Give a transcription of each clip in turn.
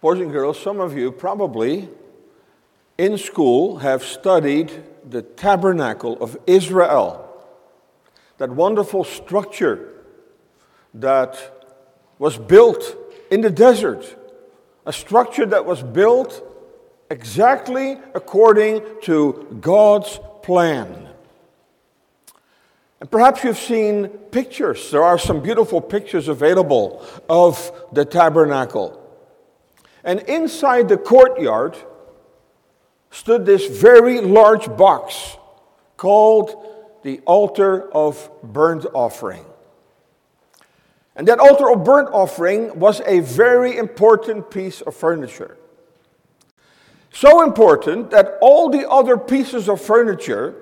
Boys and girls, some of you probably in school have studied the tabernacle of Israel, that wonderful structure that was built in the desert, a structure that was built exactly according to God's plan. And perhaps you've seen pictures. There are some beautiful pictures available of the tabernacle. And inside the courtyard stood this very large box called the altar of burnt offering. And that altar of burnt offering was a very important piece of furniture. So important that all the other pieces of furniture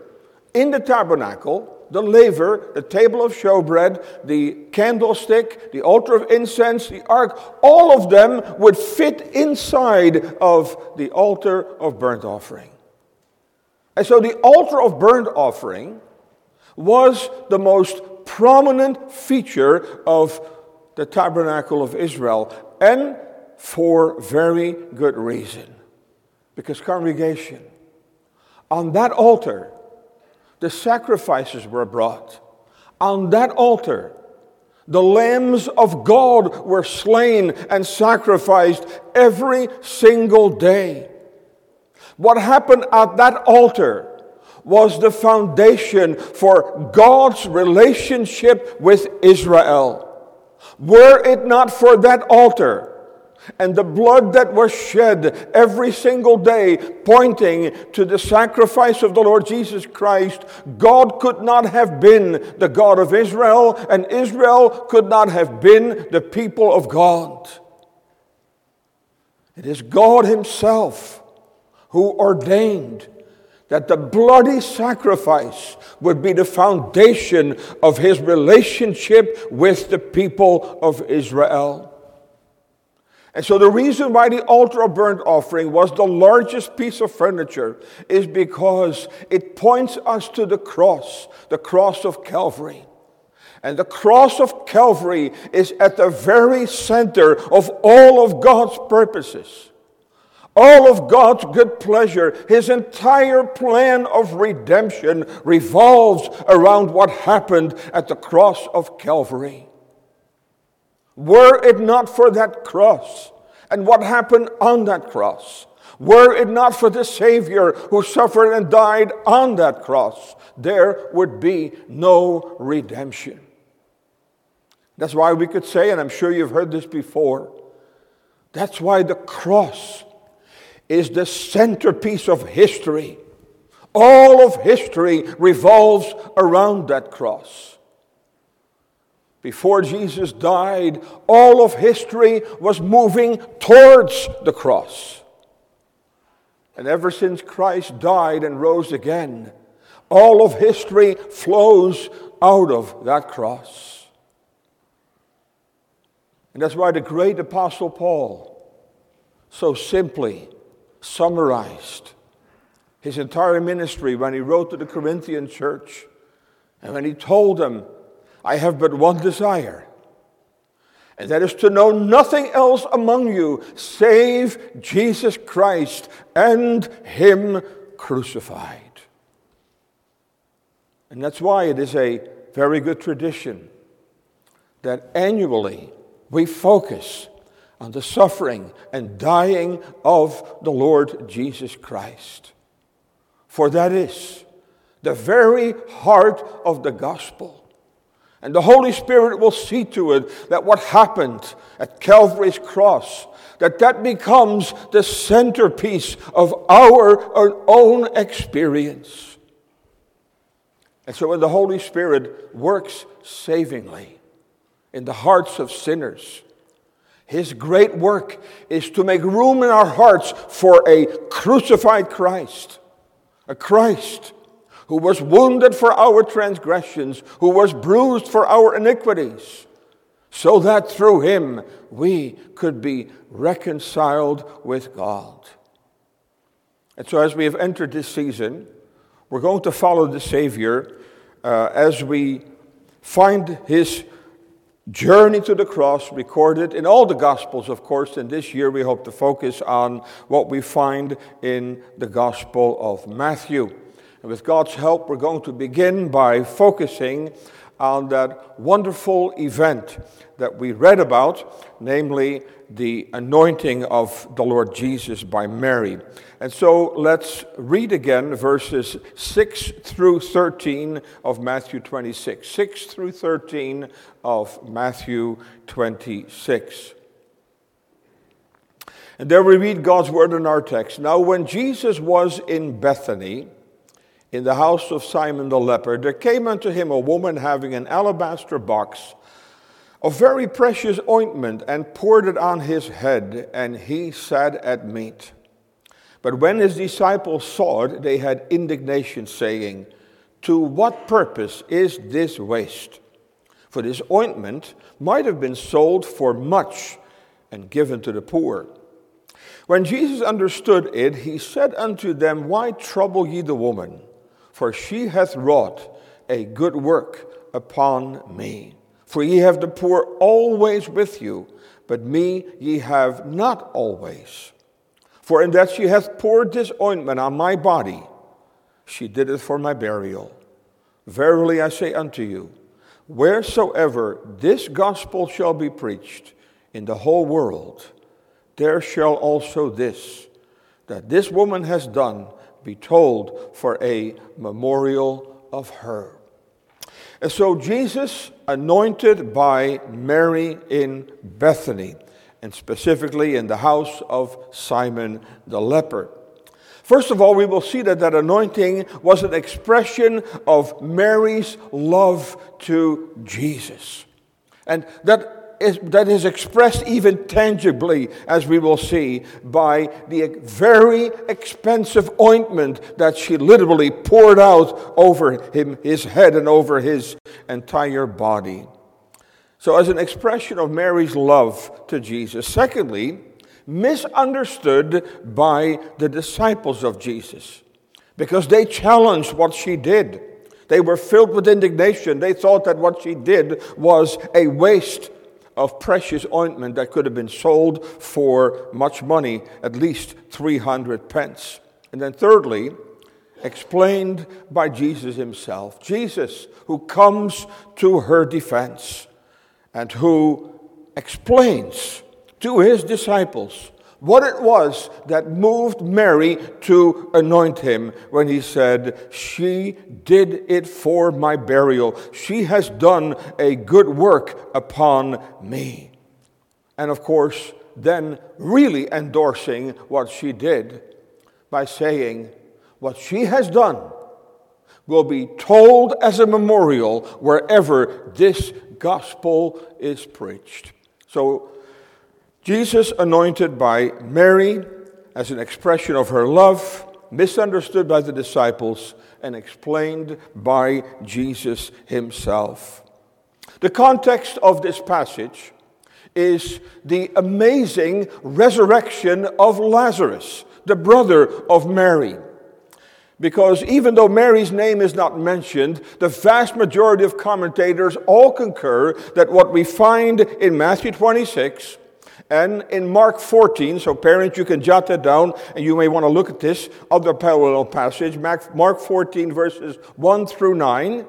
in the tabernacle the laver, the table of showbread, the candlestick, the altar of incense, the ark, all of them would fit inside of the altar of burnt offering. And so the altar of burnt offering was the most prominent feature of the tabernacle of Israel, and for very good reason. Because, congregation, on that altar, the sacrifices were brought. On that altar, the lambs of God were slain and sacrificed every single day. What happened at that altar was the foundation for God's relationship with Israel. Were it not for that altar, and the blood that was shed every single day, pointing to the sacrifice of the Lord Jesus Christ, God could not have been the God of Israel, and Israel could not have been the people of God. It is God Himself who ordained that the bloody sacrifice would be the foundation of His relationship with the people of Israel. And so, the reason why the altar of burnt offering was the largest piece of furniture is because it points us to the cross, the cross of Calvary. And the cross of Calvary is at the very center of all of God's purposes. All of God's good pleasure, His entire plan of redemption revolves around what happened at the cross of Calvary. Were it not for that cross and what happened on that cross, were it not for the Savior who suffered and died on that cross, there would be no redemption. That's why we could say, and I'm sure you've heard this before, that's why the cross is the centerpiece of history. All of history revolves around that cross. Before Jesus died, all of history was moving towards the cross. And ever since Christ died and rose again, all of history flows out of that cross. And that's why the great Apostle Paul so simply summarized his entire ministry when he wrote to the Corinthian church and when he told them I have but one desire, and that is to know nothing else among you save Jesus Christ and Him crucified. And that's why it is a very good tradition that annually we focus on the suffering and dying of the Lord Jesus Christ. For that is the very heart of the gospel. And the Holy Spirit will see to it that what happened at Calvary's cross, that that becomes the centerpiece of our, own experience. And so when the Holy Spirit works savingly in the hearts of sinners, his great work is to make room in our hearts for a crucified Christ, a Christ who was wounded for our transgressions, who was bruised for our iniquities, so that through him we could be reconciled with God. And so, as we have entered this season, we're going to follow the Savior uh, as we find his journey to the cross recorded in all the Gospels, of course, and this year we hope to focus on what we find in the Gospel of Matthew. And with God's help, we're going to begin by focusing on that wonderful event that we read about, namely the anointing of the Lord Jesus by Mary. And so let's read again verses 6 through 13 of Matthew 26. 6 through 13 of Matthew 26. And there we read God's word in our text. Now, when Jesus was in Bethany, in the house of Simon the leper, there came unto him a woman having an alabaster box of very precious ointment and poured it on his head, and he sat at meat. But when his disciples saw it, they had indignation, saying, To what purpose is this waste? For this ointment might have been sold for much and given to the poor. When Jesus understood it, he said unto them, Why trouble ye the woman? For she hath wrought a good work upon me. For ye have the poor always with you, but me ye have not always. For in that she hath poured this ointment on my body, she did it for my burial. Verily I say unto you, wheresoever this gospel shall be preached in the whole world, there shall also this, that this woman has done, be told for a memorial of her. And so Jesus, anointed by Mary in Bethany, and specifically in the house of Simon the leper. First of all, we will see that that anointing was an expression of Mary's love to Jesus. And that is, that is expressed even tangibly, as we will see, by the very expensive ointment that she literally poured out over him, his head and over his entire body. So, as an expression of Mary's love to Jesus. Secondly, misunderstood by the disciples of Jesus because they challenged what she did. They were filled with indignation. They thought that what she did was a waste of precious ointment that could have been sold for much money, at least 300 pence. And then, thirdly, explained by Jesus himself. Jesus, who comes to her defense and who explains to his disciples what it was that moved Mary to anoint him when he said, She did it for my burial. She has done a good work upon me. And of course, then really endorsing what she did by saying, What she has done will be told as a memorial wherever this gospel is preached. So, Jesus, anointed by Mary as an expression of her love, misunderstood by the disciples, and explained by Jesus himself. The context of this passage is the amazing resurrection of Lazarus, the brother of Mary. Because even though Mary's name is not mentioned, the vast majority of commentators all concur that what we find in Matthew 26 and in Mark 14, so parents, you can jot that down and you may want to look at this other parallel passage, Mark 14, verses 1 through 9.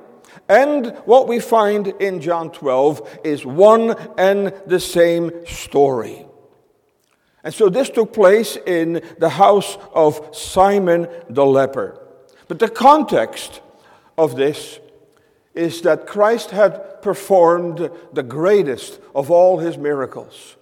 And what we find in John 12 is one and the same story. And so this took place in the house of Simon the leper. But the context of this is that Christ had performed the greatest of all his miracles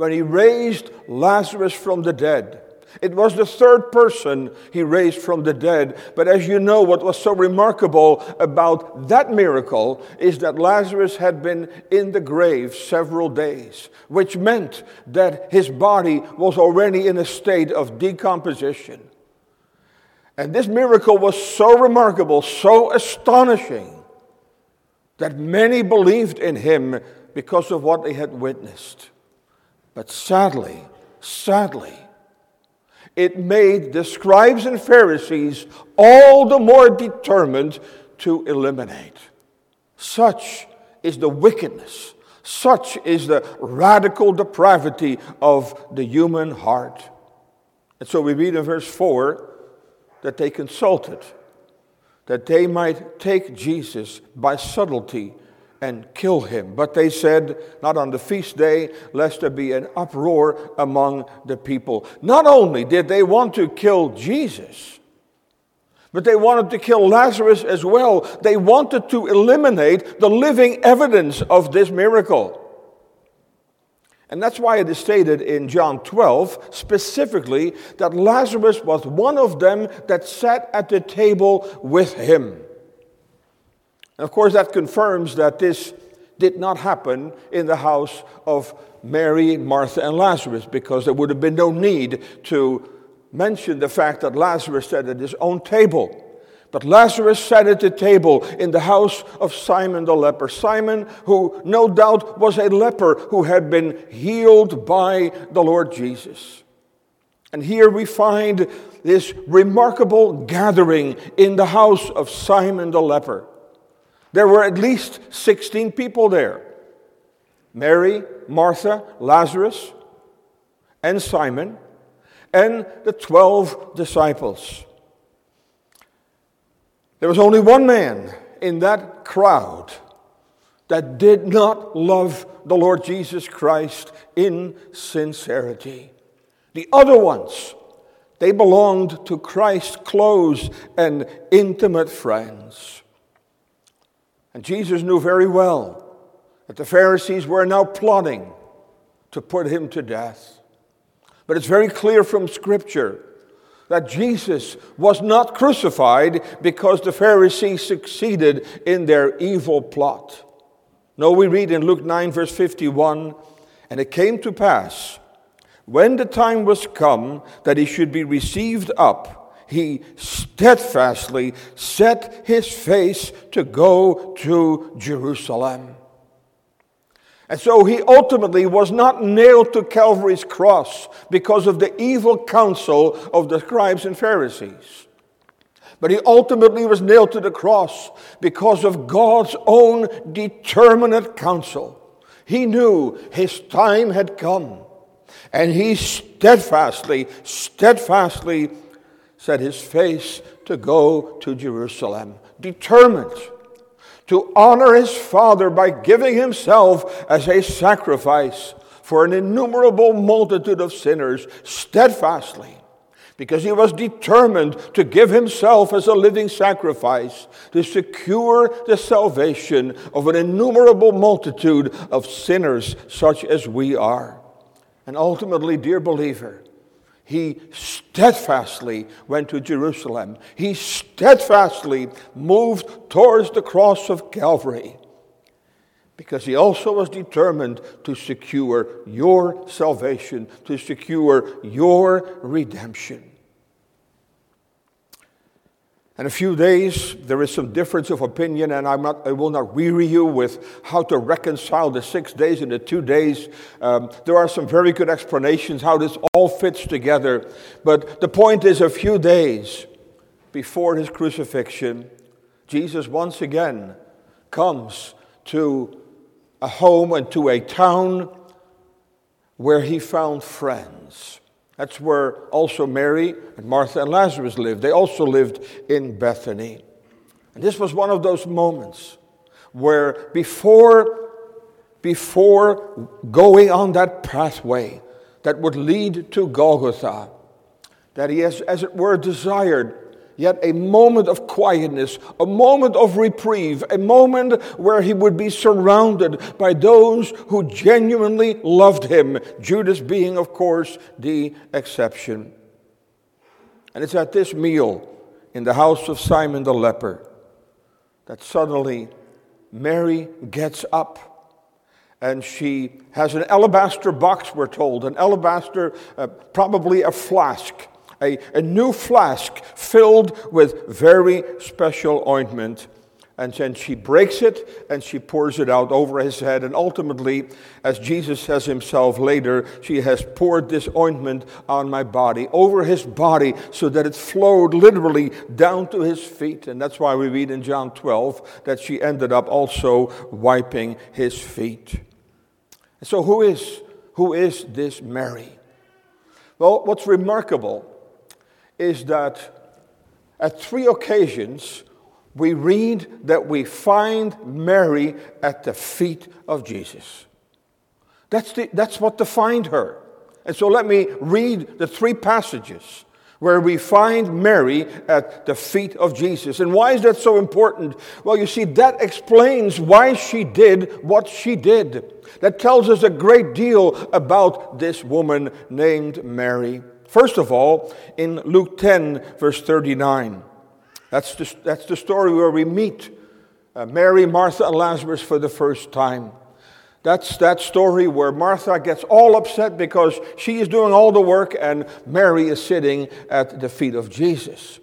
when he raised Lazarus from the dead. It was the third person he raised from the dead. But as you know, what was so remarkable about that miracle is that Lazarus had been in the grave several days, which meant that his body was already in a state of decomposition. And this miracle was so remarkable, so astonishing, that many believed in him because of what they had witnessed. But sadly, sadly, it made the scribes and Pharisees all the more determined to eliminate. Such is the wickedness, Such is the radical depravity of the human heart. And so we read in verse 4 that they consulted, that they might take Jesus by subtlety and kill him. But they said, not on the feast day, lest there be an uproar among the people. Not only did they want to kill Jesus, but they wanted to kill Lazarus as well. They wanted to eliminate the living evidence of this miracle. And that's why it is stated in John 12 specifically that Lazarus was one of them that sat at the table with him. And of course, that confirms that this did not happen in the house of Mary, Martha, and Lazarus because there would have been no need to mention the fact that Lazarus sat at his own table. But Lazarus sat at the table in the house of Simon the leper. Simon, who no doubt was a leper who had been healed by the Lord Jesus. And here we find this remarkable gathering in the house of Simon the leper. There were at least 16 people there Mary, Martha, Lazarus, and Simon, and the 12 disciples. There was only one man in that crowd that did not love the Lord Jesus Christ in sincerity. The other ones, they belonged to Christ's close and intimate friends. And Jesus knew very well that the Pharisees were now plotting to put him to death. But it's very clear from Scripture that Jesus was not crucified because the Pharisees succeeded in their evil plot. No, we read in Luke 9, verse 51 And it came to pass, when the time was come that he should be received up, he steadfastly set his face to go to Jerusalem. And so he ultimately was not nailed to Calvary's cross because of the evil counsel of the scribes and Pharisees. But he ultimately was nailed to the cross because of God's own determinate counsel. He knew his time had come. And he steadfastly, steadfastly set his face to go to Jerusalem, determined to honor his Father by giving himself as a sacrifice for an innumerable multitude of sinners steadfastly, because he was determined to give himself as a living sacrifice to secure the salvation of an innumerable multitude of sinners such as we are. And ultimately, dear believer, he steadfastly went to Jerusalem. He steadfastly moved towards the cross of Calvary because he also was determined to secure your salvation, to secure your redemption. In a few days, there is some difference of opinion, and I'm not, I will not weary you with how to reconcile the six days and the two days. Um, there are some very good explanations how this all fits together. But the point is, a few days before his crucifixion, Jesus once again comes to a home and to a town where he found friends. That's where also Mary and Martha and Lazarus lived. They also lived in Bethany. And this was one of those moments where before, before going on that pathway that would lead to Golgotha, that he has, as it were, desired yet a moment of quietness, a moment of reprieve, a moment where he would be surrounded by those who genuinely loved him, Judas being, of course, the exception. And it's at this meal in the house of Simon the leper that suddenly Mary gets up and she has an alabaster box, we're told, an alabaster, uh, probably a flask a, a new flask filled with very special ointment. And then she breaks it and she pours it out over his head. And ultimately, as Jesus says himself later, she has poured this ointment on my body, over his body, so that it flowed literally down to his feet. And that's why we read in John 12 that she ended up also wiping his feet. So, who is, who is this Mary? Well, what's remarkable is that at three occasions we read that we find Mary at the feet of Jesus. That's, the, that's what defined her. And so let me read the three passages where we find Mary at the feet of Jesus. And why is that so important? Well, you see, that explains why she did what she did. That tells us a great deal about this woman named Mary. First of all, in Luke 10, verse 39, that's the, that's the story where we meet uh, Mary, Martha, and Lazarus for the first time. That's that story where Martha gets all upset because she is doing all the work and Mary is sitting at the feet of Jesus.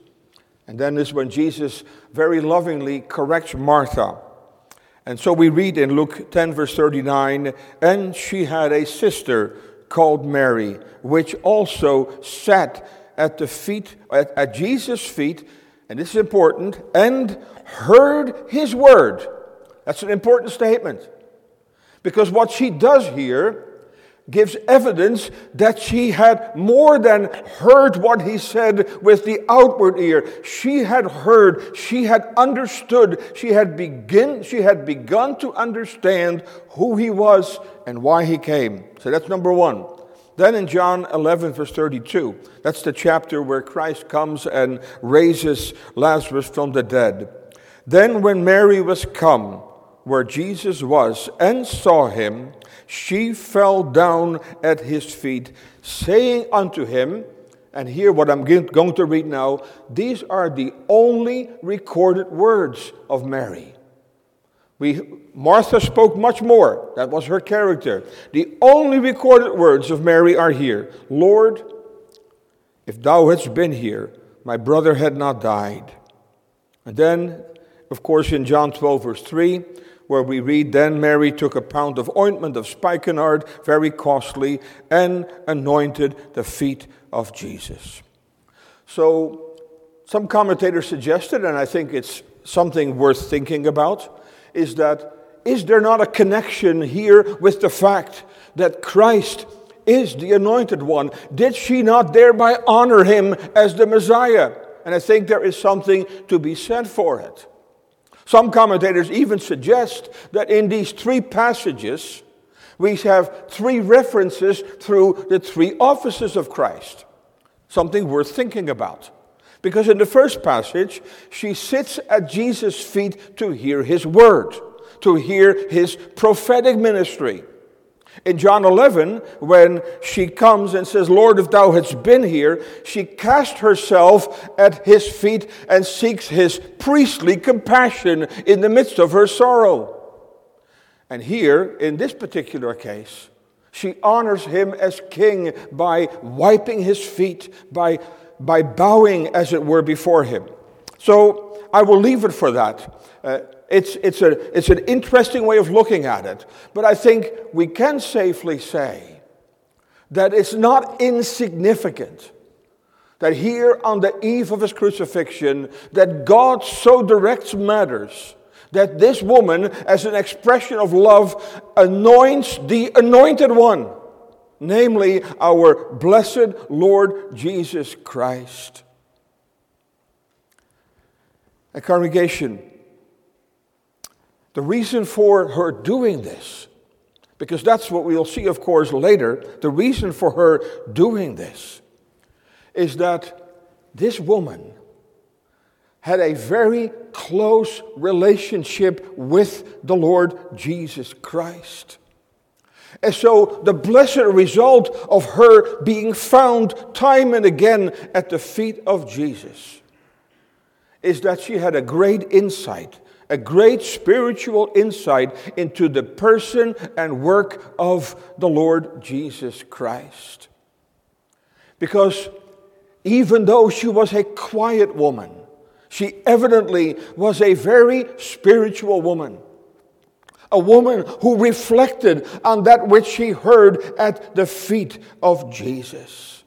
And then is when Jesus very lovingly corrects Martha. And so we read in Luke 10, verse 39 And she had a sister called Mary, which also sat at the feet, at, at Jesus' feet, and this is important, and heard his word. That's an important statement. Because what she does here gives evidence that she had more than heard what he said with the outward ear. She had heard, she had understood, she had, begin, she had begun to understand who he was and why he came. So that's number one. Then in John 11, verse 32, that's the chapter where Christ comes and raises Lazarus from the dead. Then, when Mary was come where Jesus was and saw him, she fell down at his feet, saying unto him, and here what I'm going to read now, these are the only recorded words of Mary. We, Martha spoke much more. That was her character. The only recorded words of Mary are here Lord, if thou hadst been here, my brother had not died. And then, of course, in John 12, verse 3, where we read, Then Mary took a pound of ointment of spikenard, very costly, and anointed the feet of Jesus. So, some commentators suggested, and I think it's something worth thinking about, is that is there not a connection here with the fact that Christ is the anointed one? Did she not thereby honor him as the Messiah? And I think there is something to be said for it. Some commentators even suggest that in these three passages, we have three references through the three offices of Christ. Something worth thinking about. Because in the first passage, she sits at Jesus' feet to hear his word, to hear his prophetic ministry. In John 11, when she comes and says, Lord, if thou hadst been here, she casts herself at his feet and seeks his priestly compassion in the midst of her sorrow. And here, in this particular case, she honors him as king by wiping his feet, by, by bowing, as it were, before him. So I will leave it for that. Uh, it's, it's, a, it's an interesting way of looking at it, but I think we can safely say that it's not insignificant that here on the eve of his crucifixion that God so directs matters that this woman as an expression of love anoints the anointed one namely our blessed Lord Jesus Christ a congregation the reason for her doing this, because that's what we'll see, of course, later, the reason for her doing this is that this woman had a very close relationship with the Lord Jesus Christ. And so, the blessed result of her being found time and again at the feet of Jesus is that she had a great insight a great spiritual insight into the person and work of the Lord Jesus Christ. Because even though she was a quiet woman, she evidently was a very spiritual woman. A woman who reflected on that which she heard at the feet of Jesus.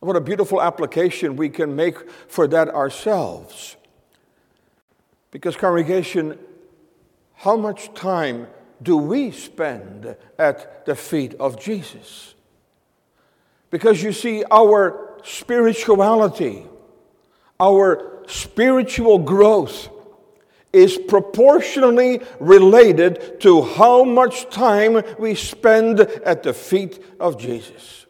What a beautiful application we can make for that ourselves. Because, congregation, how much time do we spend at the feet of Jesus? Because you see, our spirituality, our spiritual growth is proportionally related to how much time we spend at the feet of Jesus.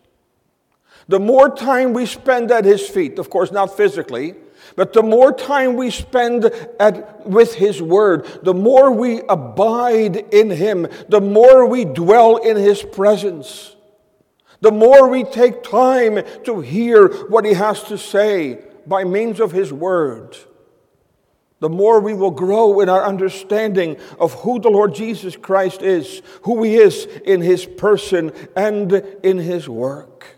The more time we spend at his feet, of course, not physically, but the more time we spend at, with His Word, the more we abide in Him, the more we dwell in His presence, the more we take time to hear what He has to say by means of His Word, the more we will grow in our understanding of who the Lord Jesus Christ is, who He is in His person and in His work.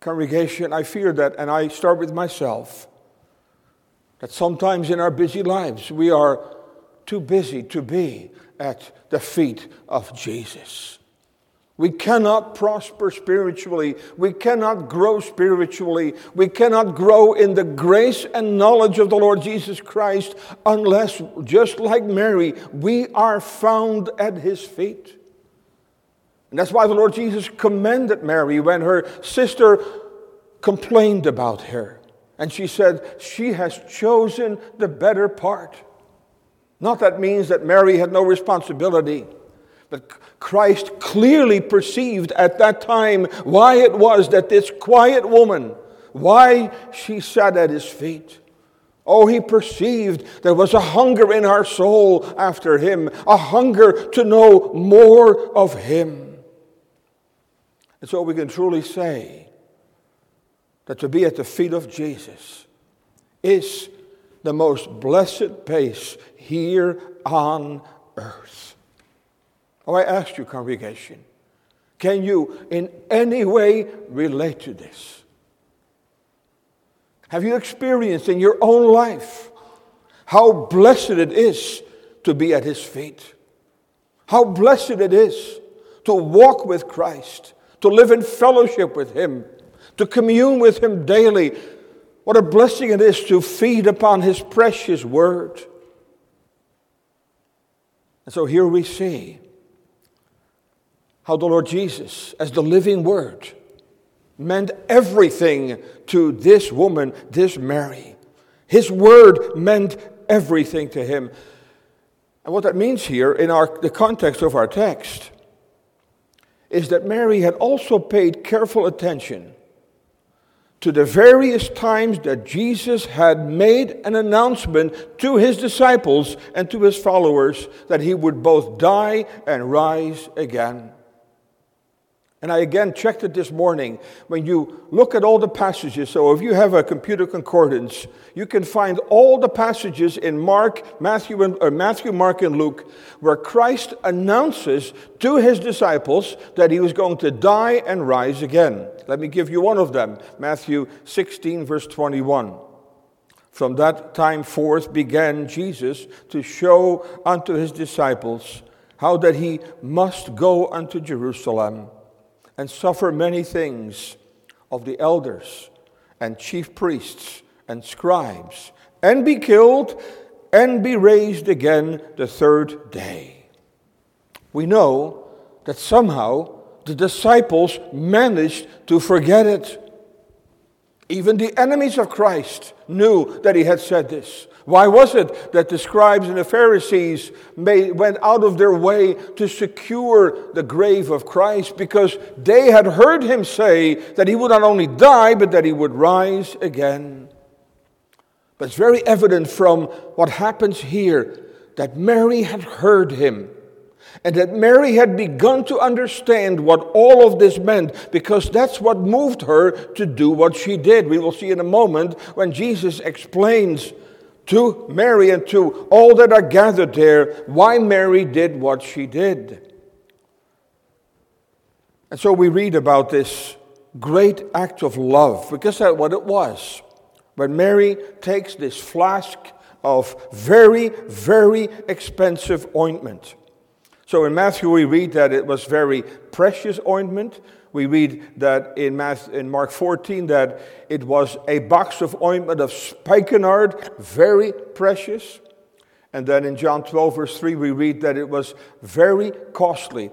Congregation, I fear that, and I start with myself, that sometimes in our busy lives we are too busy to be at the feet of Jesus. We cannot prosper spiritually. We cannot grow spiritually. We cannot grow in the grace and knowledge of the Lord Jesus Christ unless, just like Mary, we are found at his feet. And that's why the Lord Jesus commended Mary when her sister complained about her. And she said, She has chosen the better part. Not that means that Mary had no responsibility, but Christ clearly perceived at that time why it was that this quiet woman, why she sat at his feet. Oh, he perceived there was a hunger in her soul after him, a hunger to know more of him. And so we can truly say that to be at the feet of Jesus is the most blessed place here on earth. Oh, I ask you, congregation, can you in any way relate to this? Have you experienced in your own life how blessed it is to be at His feet? How blessed it is to walk with Christ to live in fellowship with Him, to commune with Him daily. What a blessing it is to feed upon His precious word. And so here we see how the Lord Jesus, as the living word, meant everything to this woman, this Mary. His word meant everything to him. And what that means here in our, the context of our text is that Mary had also paid careful attention to the various times that Jesus had made an announcement to his disciples and to his followers that he would both die and rise again. And I again checked it this morning. When you look at all the passages, so if you have a computer concordance, you can find all the passages in Mark, Matthew, and, or Matthew, Mark, and Luke where Christ announces to his disciples that he was going to die and rise again. Let me give you one of them Matthew 16, verse 21. From that time forth began Jesus to show unto his disciples how that he must go unto Jerusalem and suffer many things of the elders and chief priests and scribes, and be killed and be raised again the third day. We know that somehow the disciples managed to forget it. Even the enemies of Christ knew that he had said this. Why was it that the scribes and the Pharisees made, went out of their way to secure the grave of Christ? Because they had heard him say that he would not only die, but that he would rise again. But it's very evident from what happens here that Mary had heard him and that Mary had begun to understand what all of this meant because that's what moved her to do what she did. We will see in a moment when Jesus explains to Mary and to all that are gathered there why Mary did what she did. And so we read about this great act of love because that's what it was. When Mary takes this flask of very, very expensive ointment so in Matthew, we read that it was very precious ointment. We read that in, in Mark 14 that it was a box of ointment of spikenard, very precious. And then in John 12, verse 3, we read that it was very costly.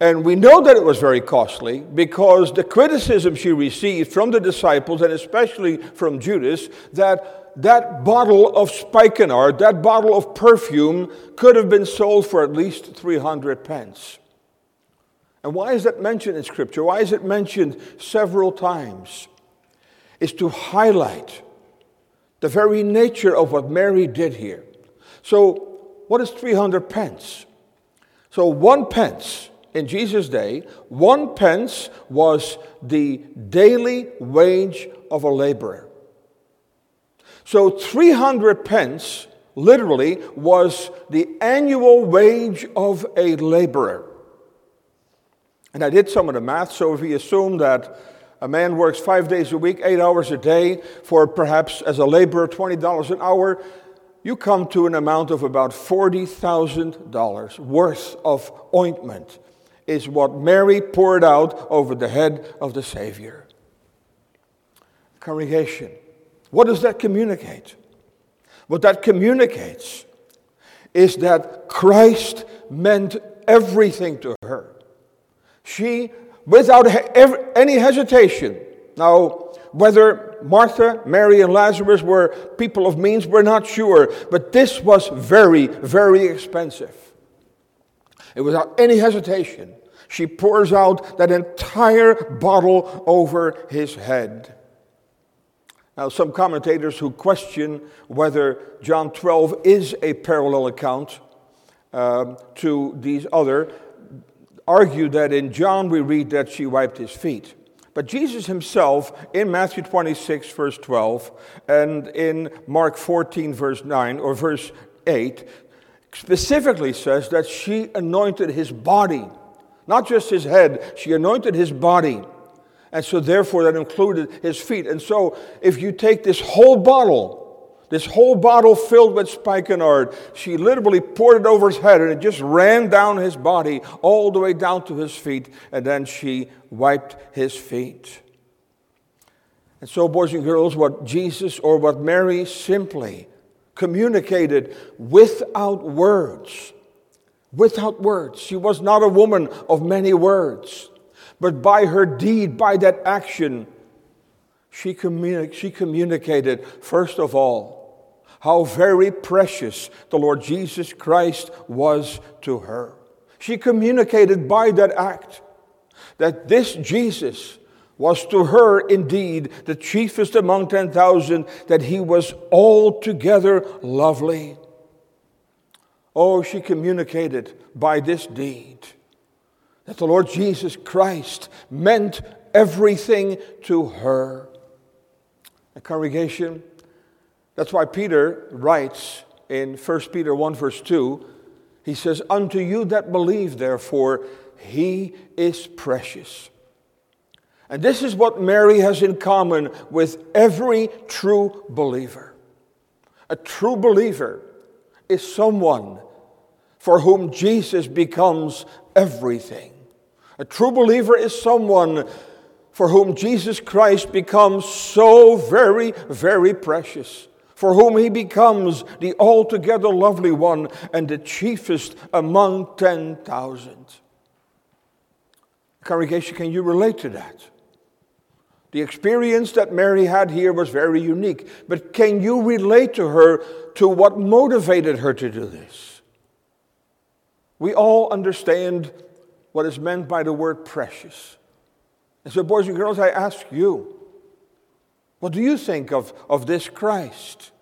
And we know that it was very costly because the criticism she received from the disciples and especially from Judas that that bottle of spikenard, that bottle of perfume, could have been sold for at least 300 pence. And why is that mentioned in Scripture? Why is it mentioned several times? Is to highlight the very nature of what Mary did here. So, what is 300 pence? So, one pence in Jesus' day, one pence was the daily wage of a laborer. So 300 pence literally was the annual wage of a laborer. And I did some of the math, so if we assume that a man works five days a week, eight hours a day, for perhaps as a laborer $20 an hour, you come to an amount of about $40,000 worth of ointment, is what Mary poured out over the head of the Savior. Congregation, what does that communicate? What that communicates is that Christ meant everything to her. She, without any hesitation, now, whether Martha, Mary, and Lazarus were people of means, we're not sure, but this was very, very expensive. And without any hesitation, she pours out that entire bottle over his head. Now, some commentators who question whether John 12 is a parallel account uh, to these other argue that in John we read that she wiped his feet. But Jesus himself, in Matthew 26, verse 12, and in Mark 14, verse 9, or verse 8, specifically says that she anointed his body, not just his head, she anointed his body. And so, therefore, that included his feet. And so, if you take this whole bottle, this whole bottle filled with spikenard, she literally poured it over his head and it just ran down his body all the way down to his feet. And then she wiped his feet. And so, boys and girls, what Jesus or what Mary simply communicated without words, without words, she was not a woman of many words. But by her deed, by that action, she, communi- she communicated, first of all, how very precious the Lord Jesus Christ was to her. She communicated by that act that this Jesus was to her indeed the chiefest among 10,000, that he was altogether lovely. Oh, she communicated by this deed that the Lord Jesus Christ meant everything to her. A congregation, that's why Peter writes in 1 Peter 1, verse 2, he says, Unto you that believe, therefore, he is precious. And this is what Mary has in common with every true believer. A true believer is someone for whom Jesus becomes everything. A true believer is someone for whom Jesus Christ becomes so very, very precious, for whom he becomes the altogether lovely one and the chiefest among 10,000. Congregation, can you relate to that? The experience that Mary had here was very unique, but can you relate to her to what motivated her to do this? We all understand what is meant by the word precious. And so, boys and girls, I ask you, what do you think of, of this Christ?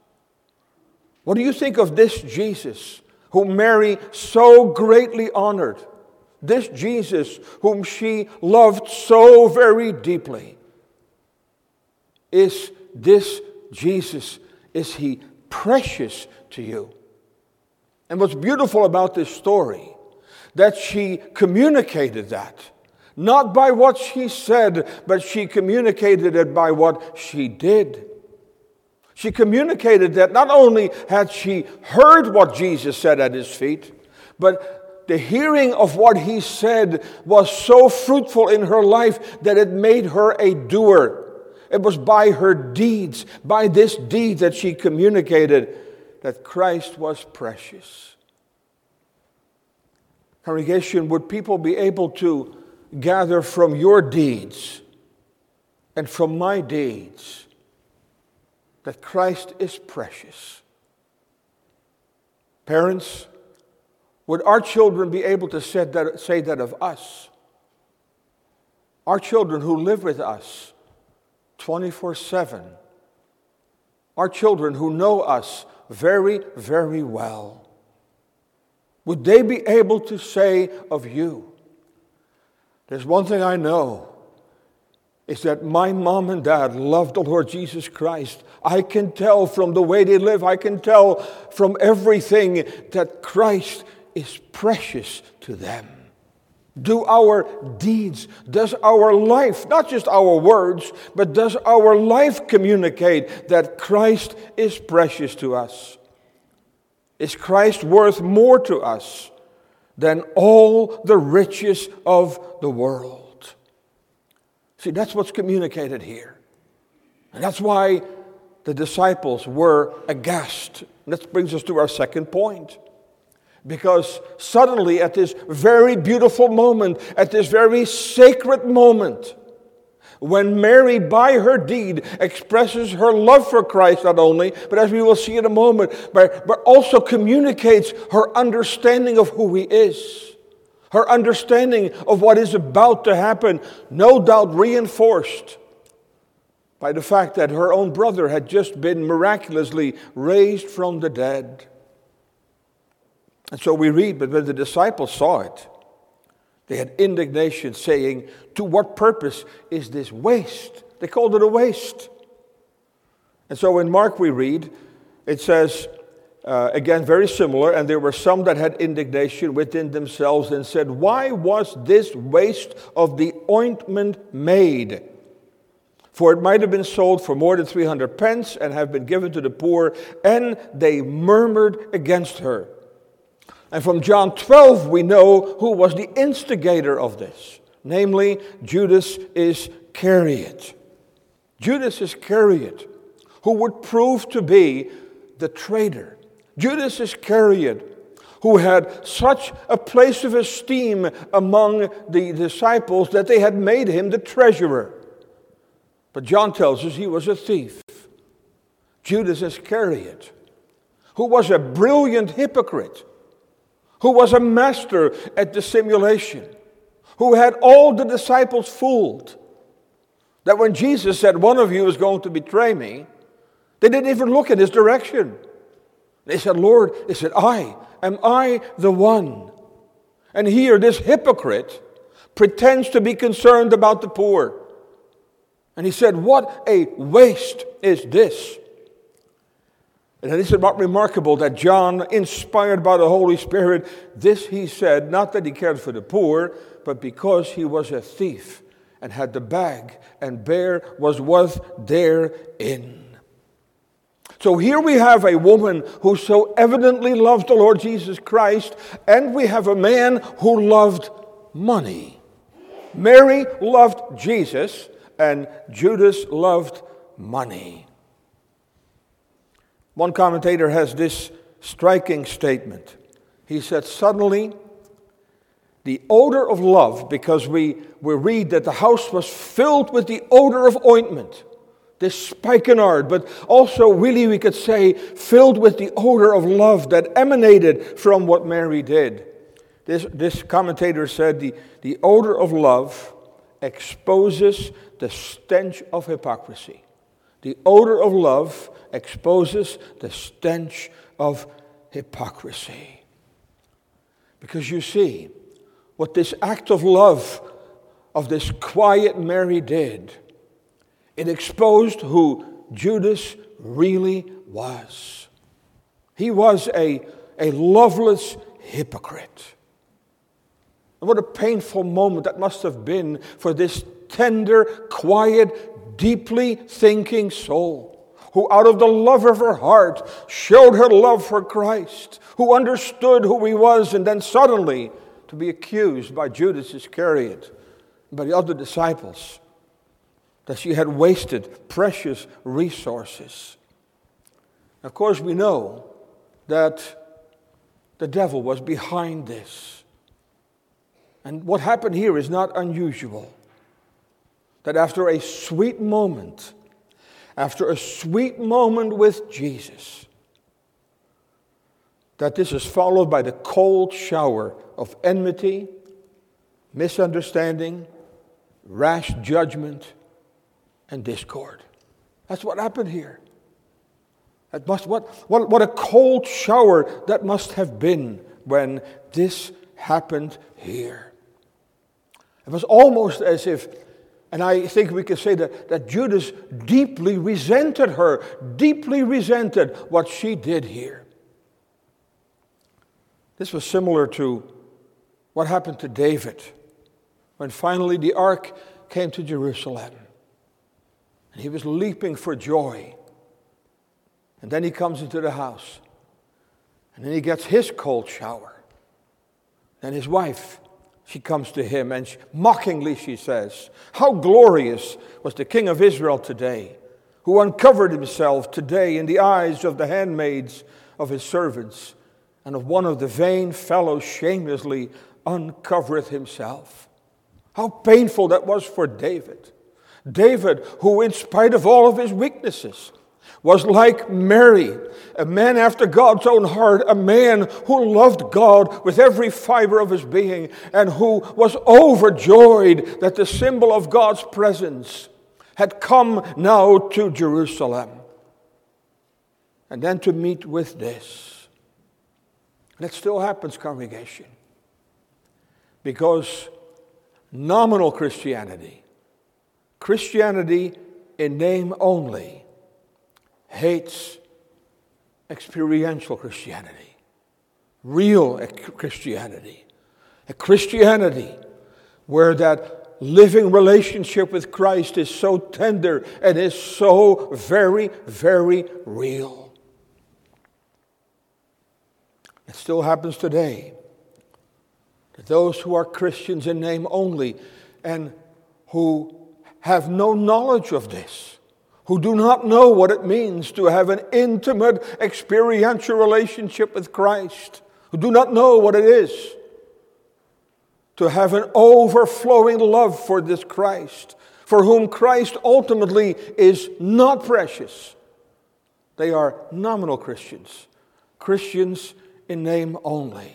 What do you think of this Jesus whom Mary so greatly honored? This Jesus whom she loved so very deeply? Is this Jesus, is he precious to you? And what's beautiful about this story that she communicated that. Not by what she said, but she communicated it by what she did. She communicated that not only had she heard what Jesus said at his feet, but the hearing of what he said was so fruitful in her life that it made her a doer. It was by her deeds, by this deed that she communicated that Christ was precious. Congregation, would people be able to gather from your deeds and from my deeds that Christ is precious? Parents, would our children be able to say that, say that of us? Our children who live with us 24 7. Our children who know us very, very well. Would they be able to say of you, there's one thing I know is that my mom and dad loved the Lord Jesus Christ. I can tell from the way they live, I can tell from everything that Christ is precious to them. Do our deeds, does our life, not just our words, but does our life communicate that Christ is precious to us? Is Christ worth more to us than all the riches of the world? See, that's what's communicated here. And that's why the disciples were aghast. And that brings us to our second point. Because suddenly, at this very beautiful moment, at this very sacred moment, when Mary, by her deed, expresses her love for Christ, not only, but as we will see in a moment, but, but also communicates her understanding of who He is, her understanding of what is about to happen, no doubt reinforced by the fact that her own brother had just been miraculously raised from the dead. And so we read, but when the disciples saw it, they had indignation, saying, To what purpose is this waste? They called it a waste. And so in Mark we read, it says, uh, again, very similar, and there were some that had indignation within themselves and said, Why was this waste of the ointment made? For it might have been sold for more than 300 pence and have been given to the poor, and they murmured against her. And from John 12, we know who was the instigator of this, namely Judas Iscariot. Judas Iscariot, who would prove to be the traitor. Judas Iscariot, who had such a place of esteem among the disciples that they had made him the treasurer. But John tells us he was a thief. Judas Iscariot, who was a brilliant hypocrite who was a master at dissimulation, who had all the disciples fooled. That when Jesus said, One of you is going to betray me, they didn't even look in his direction. They said, Lord, they said, I, am I the one? And here, this hypocrite pretends to be concerned about the poor. And he said, What a waste is this! And this is not remarkable that John, inspired by the Holy Spirit, this he said, not that he cared for the poor, but because he was a thief and had the bag, and bear was worth therein. So here we have a woman who so evidently loved the Lord Jesus Christ, and we have a man who loved money. Mary loved Jesus, and Judas loved money. One commentator has this striking statement. He said, Suddenly, the odor of love, because we, we read that the house was filled with the odor of ointment, this spikenard, but also, really, we could say, filled with the odor of love that emanated from what Mary did. This, this commentator said, the, the odor of love exposes the stench of hypocrisy. The odor of love exposes the stench of hypocrisy. Because you see, what this act of love of this quiet Mary did, it exposed who Judas really was. He was a, a loveless hypocrite. And what a painful moment that must have been for this tender, quiet, deeply thinking soul who out of the love of her heart showed her love for Christ, who understood who he was, and then suddenly to be accused by Judas Iscariot, by the other disciples, that she had wasted precious resources. Of course, we know that the devil was behind this. And what happened here is not unusual. That after a sweet moment, after a sweet moment with Jesus, that this is followed by the cold shower of enmity, misunderstanding, rash judgment, and discord. That's what happened here. That must, what, what, what a cold shower that must have been when this happened here. It was almost as if, and I think we can say that, that Judas deeply resented her, deeply resented what she did here. This was similar to what happened to David when finally the ark came to Jerusalem. And he was leaping for joy. And then he comes into the house. And then he gets his cold shower. Then his wife, she comes to him and she, mockingly she says, How glorious was the king of Israel today, who uncovered himself today in the eyes of the handmaids of his servants, and of one of the vain fellows shamelessly uncovereth himself. How painful that was for David. David, who, in spite of all of his weaknesses, was like Mary, a man after God's own heart, a man who loved God with every fiber of his being, and who was overjoyed that the symbol of God's presence had come now to Jerusalem. And then to meet with this. And it still happens, congregation. Because nominal Christianity, Christianity in name only, hates experiential Christianity, real Christianity, a Christianity where that living relationship with Christ is so tender and is so very, very real. It still happens today that those who are Christians in name only and who have no knowledge of this who do not know what it means to have an intimate, experiential relationship with Christ, who do not know what it is to have an overflowing love for this Christ, for whom Christ ultimately is not precious. They are nominal Christians, Christians in name only.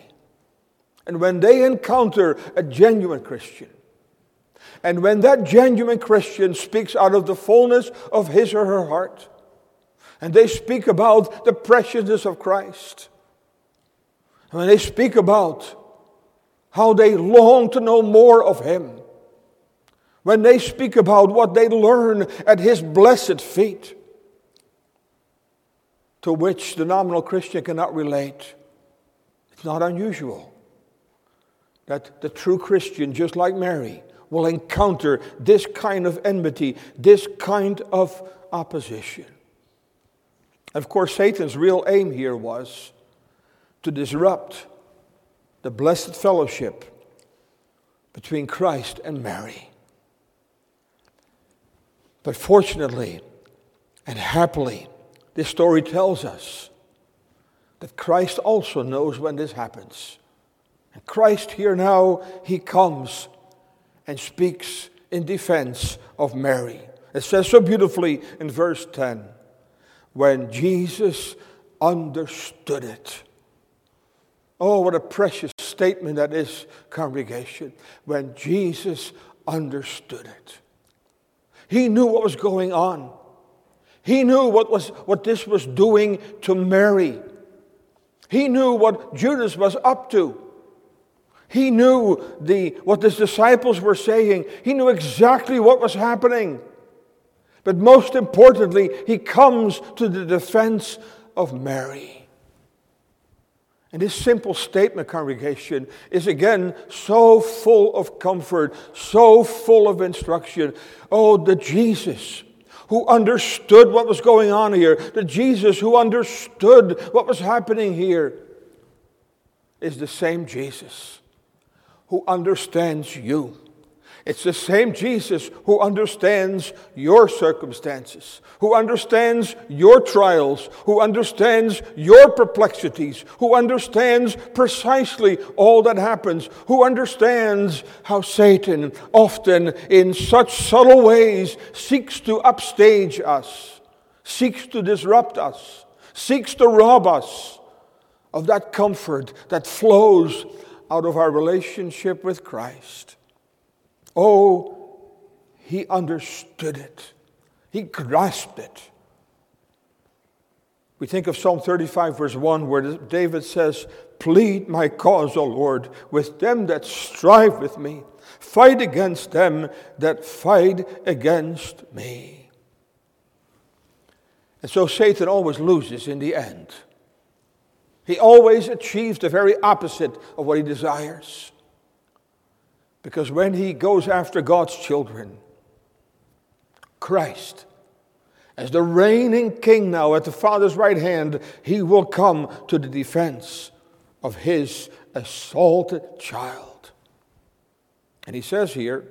And when they encounter a genuine Christian, and when that genuine Christian speaks out of the fullness of his or her heart, and they speak about the preciousness of Christ, and when they speak about how they long to know more of Him, when they speak about what they learn at His blessed feet, to which the nominal Christian cannot relate, it's not unusual that the true Christian, just like Mary, will encounter this kind of enmity, this kind of opposition. Of course, Satan's real aim here was to disrupt the blessed fellowship between Christ and Mary. But fortunately and happily, this story tells us that Christ also knows when this happens. And Christ here now, he comes and speaks in defense of Mary. It says so beautifully in verse 10 when Jesus understood it. Oh, what a precious statement that is, congregation. When Jesus understood it, he knew what was going on. He knew what, was, what this was doing to Mary. He knew what Judas was up to. He knew the, what his disciples were saying. He knew exactly what was happening. But most importantly, he comes to the defense of Mary. And this simple statement, congregation, is again so full of comfort, so full of instruction. Oh, the Jesus who understood what was going on here, the Jesus who understood what was happening here, is the same Jesus who understands you, It's the same Jesus who understands your circumstances, who understands your trials, who understands your perplexities, who understands precisely all that happens, who understands how Satan often, in such subtle ways, seeks to upstage us, seeks to disrupt us, seeks to rob us of that comfort that flows out of our relationship with Christ. Oh, he understood it, he grasped it. We think of Psalm 35, verse 1, where David says, Plead my cause, O Lord, with them that strive with me. Fight against them that fight against me. And so Satan always loses in the end. He always achieves the very opposite of what he desires. Because when he goes after God's children, Christ, as the reigning king now at the Father's right hand, he will come to the defense of his assaulted child. And he says here,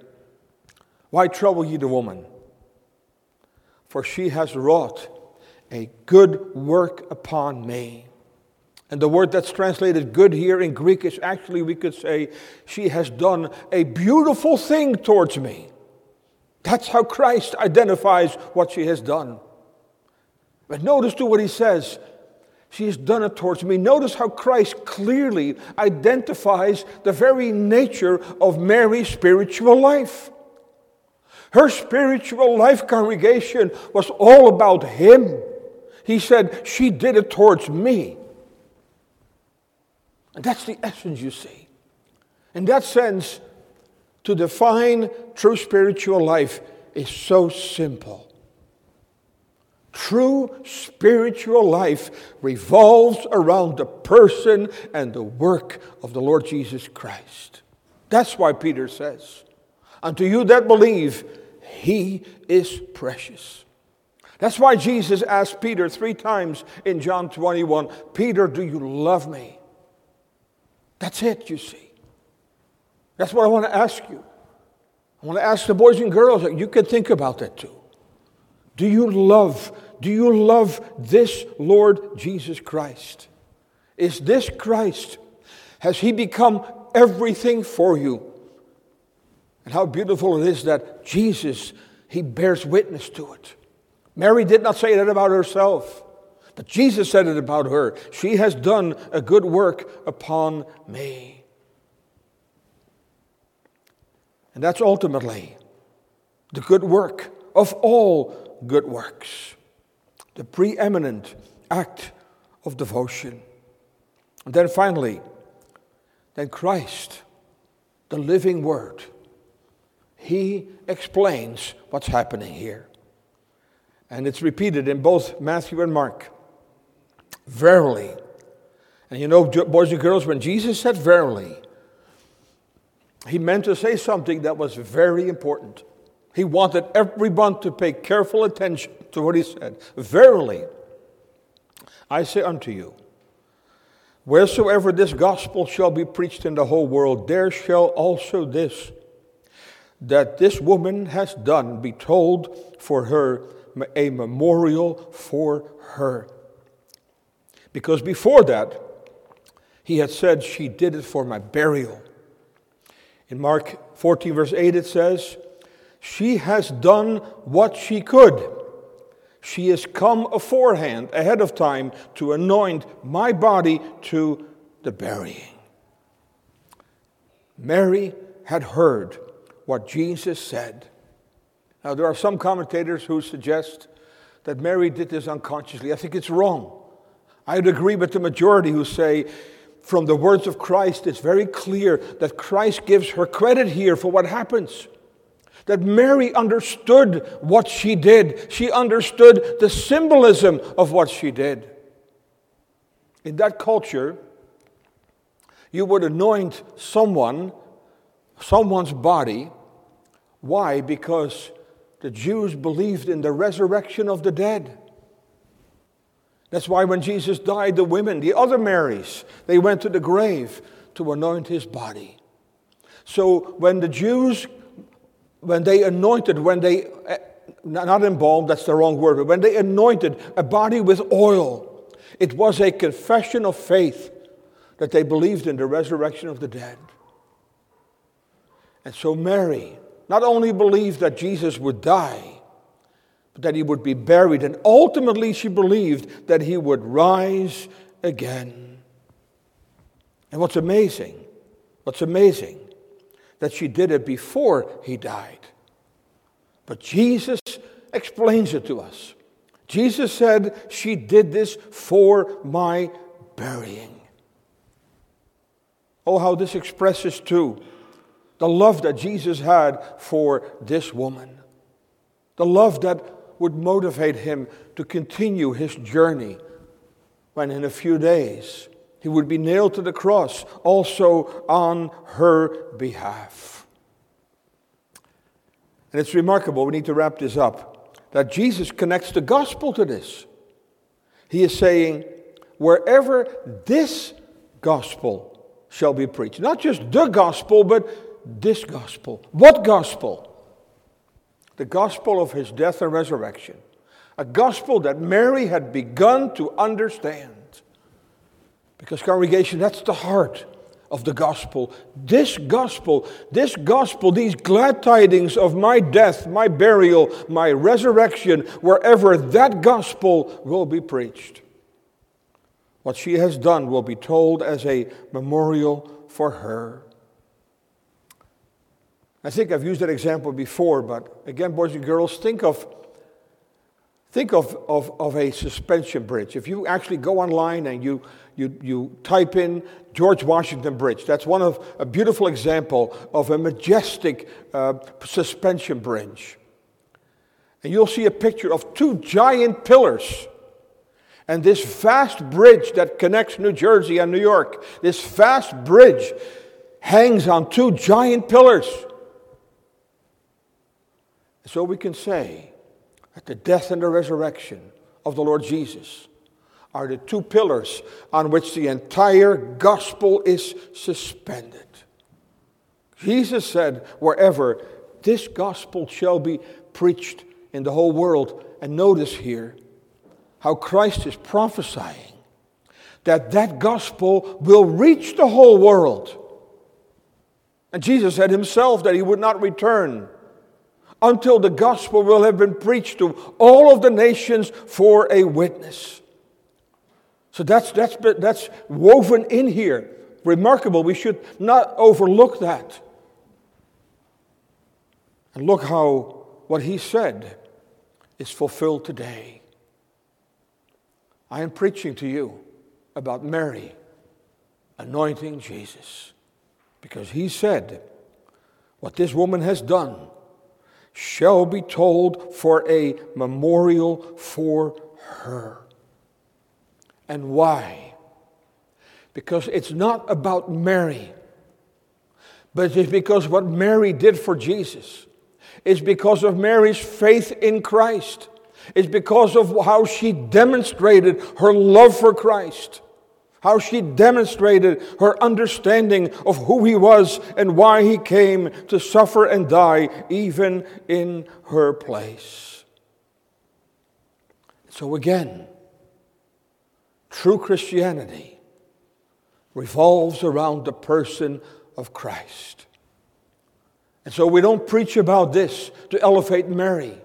Why trouble ye the woman? For she has wrought a good work upon me. And the word that's translated good here in Greek is actually, we could say, she has done a beautiful thing towards me. That's how Christ identifies what she has done. But notice to what he says. She has done it towards me. Notice how Christ clearly identifies the very nature of Mary's spiritual life. Her spiritual life congregation was all about him. He said, She did it towards me. And that's the essence, you see. In that sense, to define true spiritual life is so simple. True spiritual life revolves around the person and the work of the Lord Jesus Christ. That's why Peter says, Unto you that believe, he is precious. That's why Jesus asked Peter three times in John 21 Peter, do you love me? That's it, you see. That's what I want to ask you. I want to ask the boys and girls, that you can think about that too. Do you love, do you love this Lord Jesus Christ? Is this Christ? Has he become everything for you? And how beautiful it is that Jesus, he bears witness to it. Mary did not say that about herself. But Jesus said it about her She has done a good work upon me. And that's ultimately the good work of all good works, the preeminent act of devotion. And then finally, then Christ, the living Word, He explains what's happening here. And it's repeated in both Matthew and Mark. Verily. And you know, boys and girls, when Jesus said verily, he meant to say something that was very important. He wanted everyone to pay careful attention to what he said. Verily, I say unto you, wheresoever this gospel shall be preached in the whole world, there shall also this that this woman has done be told for her a memorial for her. Because before that, he had said, She did it for my burial. In Mark 14, verse 8, it says, She has done what she could. She has come aforehand, ahead of time, to anoint my body to the burying. Mary had heard what Jesus said. Now, there are some commentators who suggest that Mary did this unconsciously. I think it's wrong. I'd agree with the majority who say, from the words of Christ, it's very clear that Christ gives her credit here for what happens. That Mary understood what she did, she understood the symbolism of what she did. In that culture, you would anoint someone, someone's body. Why? Because the Jews believed in the resurrection of the dead. That's why when Jesus died, the women, the other Marys, they went to the grave to anoint his body. So when the Jews when they anointed, when they, eh, not embalmed, that's the wrong word, but when they anointed a body with oil, it was a confession of faith that they believed in the resurrection of the dead. And so Mary not only believed that Jesus would die, but that he would be buried, and ultimately she believed that he would rise again. And what's amazing, what's amazing, that she did it before he died. But Jesus explains it to us. Jesus said, She did this for my burying. Oh, how this expresses too the love that Jesus had for this woman, the love that would motivate him to continue his journey when in a few days he would be nailed to the cross also on her behalf. And it's remarkable, we need to wrap this up, that Jesus connects the gospel to this. He is saying, wherever this gospel shall be preached, not just the gospel, but this gospel. What gospel? The gospel of his death and resurrection. A gospel that Mary had begun to understand. Because, congregation, that's the heart of the gospel. This gospel, this gospel, these glad tidings of my death, my burial, my resurrection, wherever that gospel will be preached. What she has done will be told as a memorial for her. I think I've used that example before, but again, boys and girls, think of think of, of, of a suspension bridge. If you actually go online and you, you, you type in George Washington Bridge, that's one of a beautiful example of a majestic uh, suspension bridge. And you'll see a picture of two giant pillars. And this vast bridge that connects New Jersey and New York, this vast bridge hangs on two giant pillars. So we can say that the death and the resurrection of the Lord Jesus are the two pillars on which the entire gospel is suspended. Jesus said, wherever this gospel shall be preached in the whole world, and notice here how Christ is prophesying that that gospel will reach the whole world. And Jesus said himself that he would not return until the gospel will have been preached to all of the nations for a witness. So that's, that's, that's woven in here. Remarkable. We should not overlook that. And look how what he said is fulfilled today. I am preaching to you about Mary anointing Jesus because he said, What this woman has done shall be told for a memorial for her. And why? Because it's not about Mary, but it's because what Mary did for Jesus. It's because of Mary's faith in Christ. It's because of how she demonstrated her love for Christ how she demonstrated her understanding of who he was and why he came to suffer and die, even in her place. So, again, true Christianity revolves around the person of Christ. And so we don't preach about this to elevate Mary.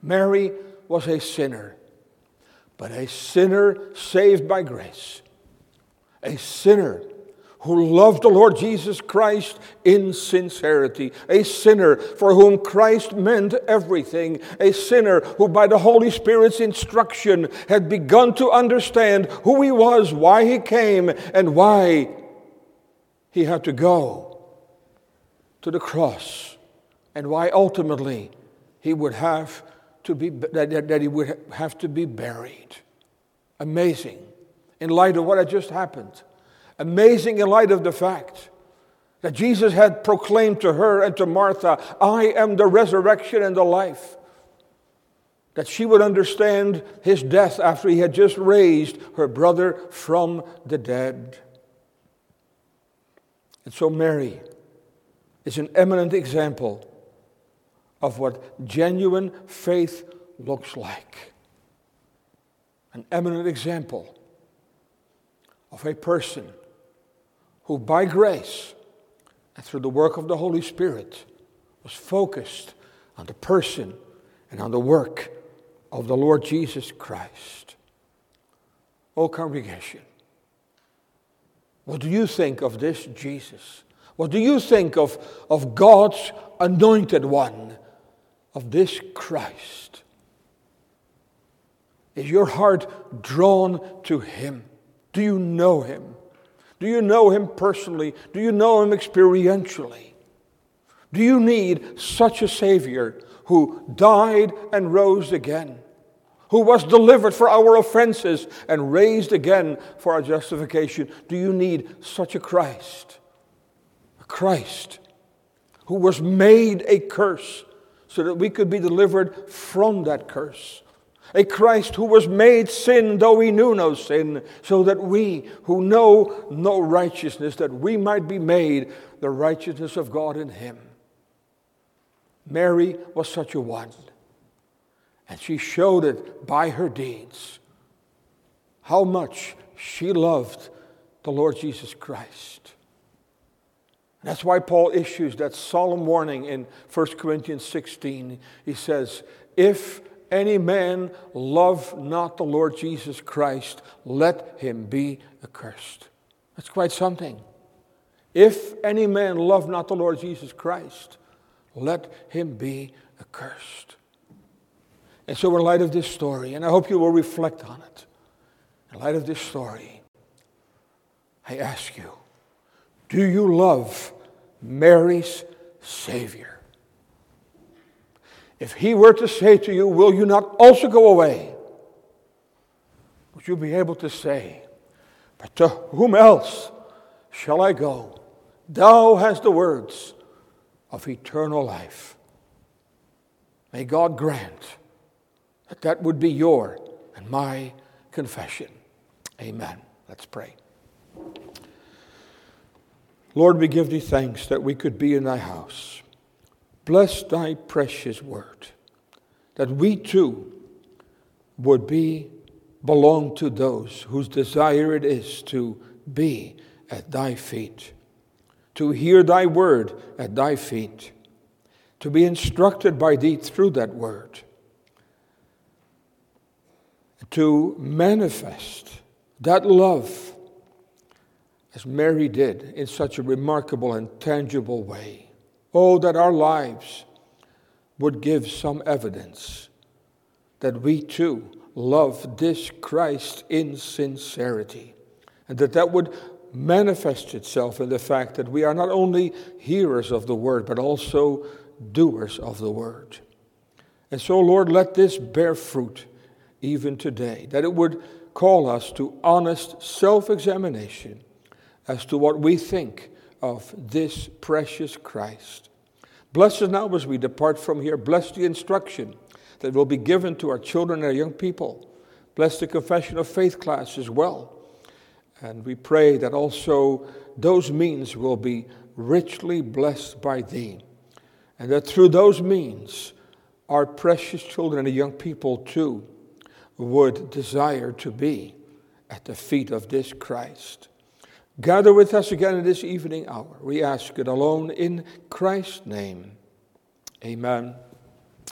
Mary was a sinner but a sinner saved by grace, a sinner who loved the Lord Jesus Christ in sincerity, a sinner for whom Christ meant everything, a sinner who, by the Holy Spirit's instruction, had begun to understand who he was, why he came, and why he had to go to the cross, and why ultimately he would have to be, that, that he would have to be buried. Amazing in light of what had just happened. Amazing in light of the fact that Jesus had proclaimed to her and to Martha, I am the resurrection and the life. That she would understand his death after he had just raised her brother from the dead. And so, Mary is an eminent example of what genuine faith looks like. An eminent example of a person who, by grace and through the work of the Holy Spirit, was focused on the person and on the work of the Lord Jesus Christ. Oh, congregation, what do you think of this Jesus? What do you think of, of God's anointed one, of this Christ? Is your heart drawn to him? Do you know him? Do you know him personally? Do you know him experientially? Do you need such a Savior who died and rose again? Who was delivered for our offenses and raised again for our justification? Do you need such a Christ? A Christ who was made a curse so that we could be delivered from that curse a Christ who was made sin, though he knew no sin, so that we who know no righteousness, that we might be made the righteousness of God in him. Mary was such a one, and she showed it by her deeds how much she loved the Lord Jesus Christ. That's why Paul issues that solemn warning in 1 Corinthians 16. He says, If any man love not the Lord Jesus Christ, let him be accursed. That's quite something. If any man love not the Lord Jesus Christ, let him be accursed. And so, in light of this story, and I hope you will reflect on it, in light of this story, I ask you do you love Mary's Savior? If he were to say to you, Will you not also go away? Would you be able to say, But to whom else shall I go? Thou hast the words of eternal life. May God grant that that would be your and my confession. Amen. Let's pray. Lord, we give thee thanks that we could be in thy house. Bless thy precious word, that we too would be belong to those whose desire it is to be at thy feet, to hear thy word at thy feet, to be instructed by thee through that word, to manifest that love as Mary did in such a remarkable and tangible way. Oh, that our lives would give some evidence that we too love this Christ in sincerity, and that that would manifest itself in the fact that we are not only hearers of the word, but also doers of the word. And so, Lord, let this bear fruit even today, that it would call us to honest self examination as to what we think of this precious Christ. Bless us now as we depart from here. Bless the instruction that will be given to our children and our young people. Bless the confession of faith class as well. And we pray that also those means will be richly blessed by Thee. And that through those means, our precious children and young people too would desire to be at the feet of this Christ. Gather with us again in this evening hour. We ask it alone in Christ's name. Amen.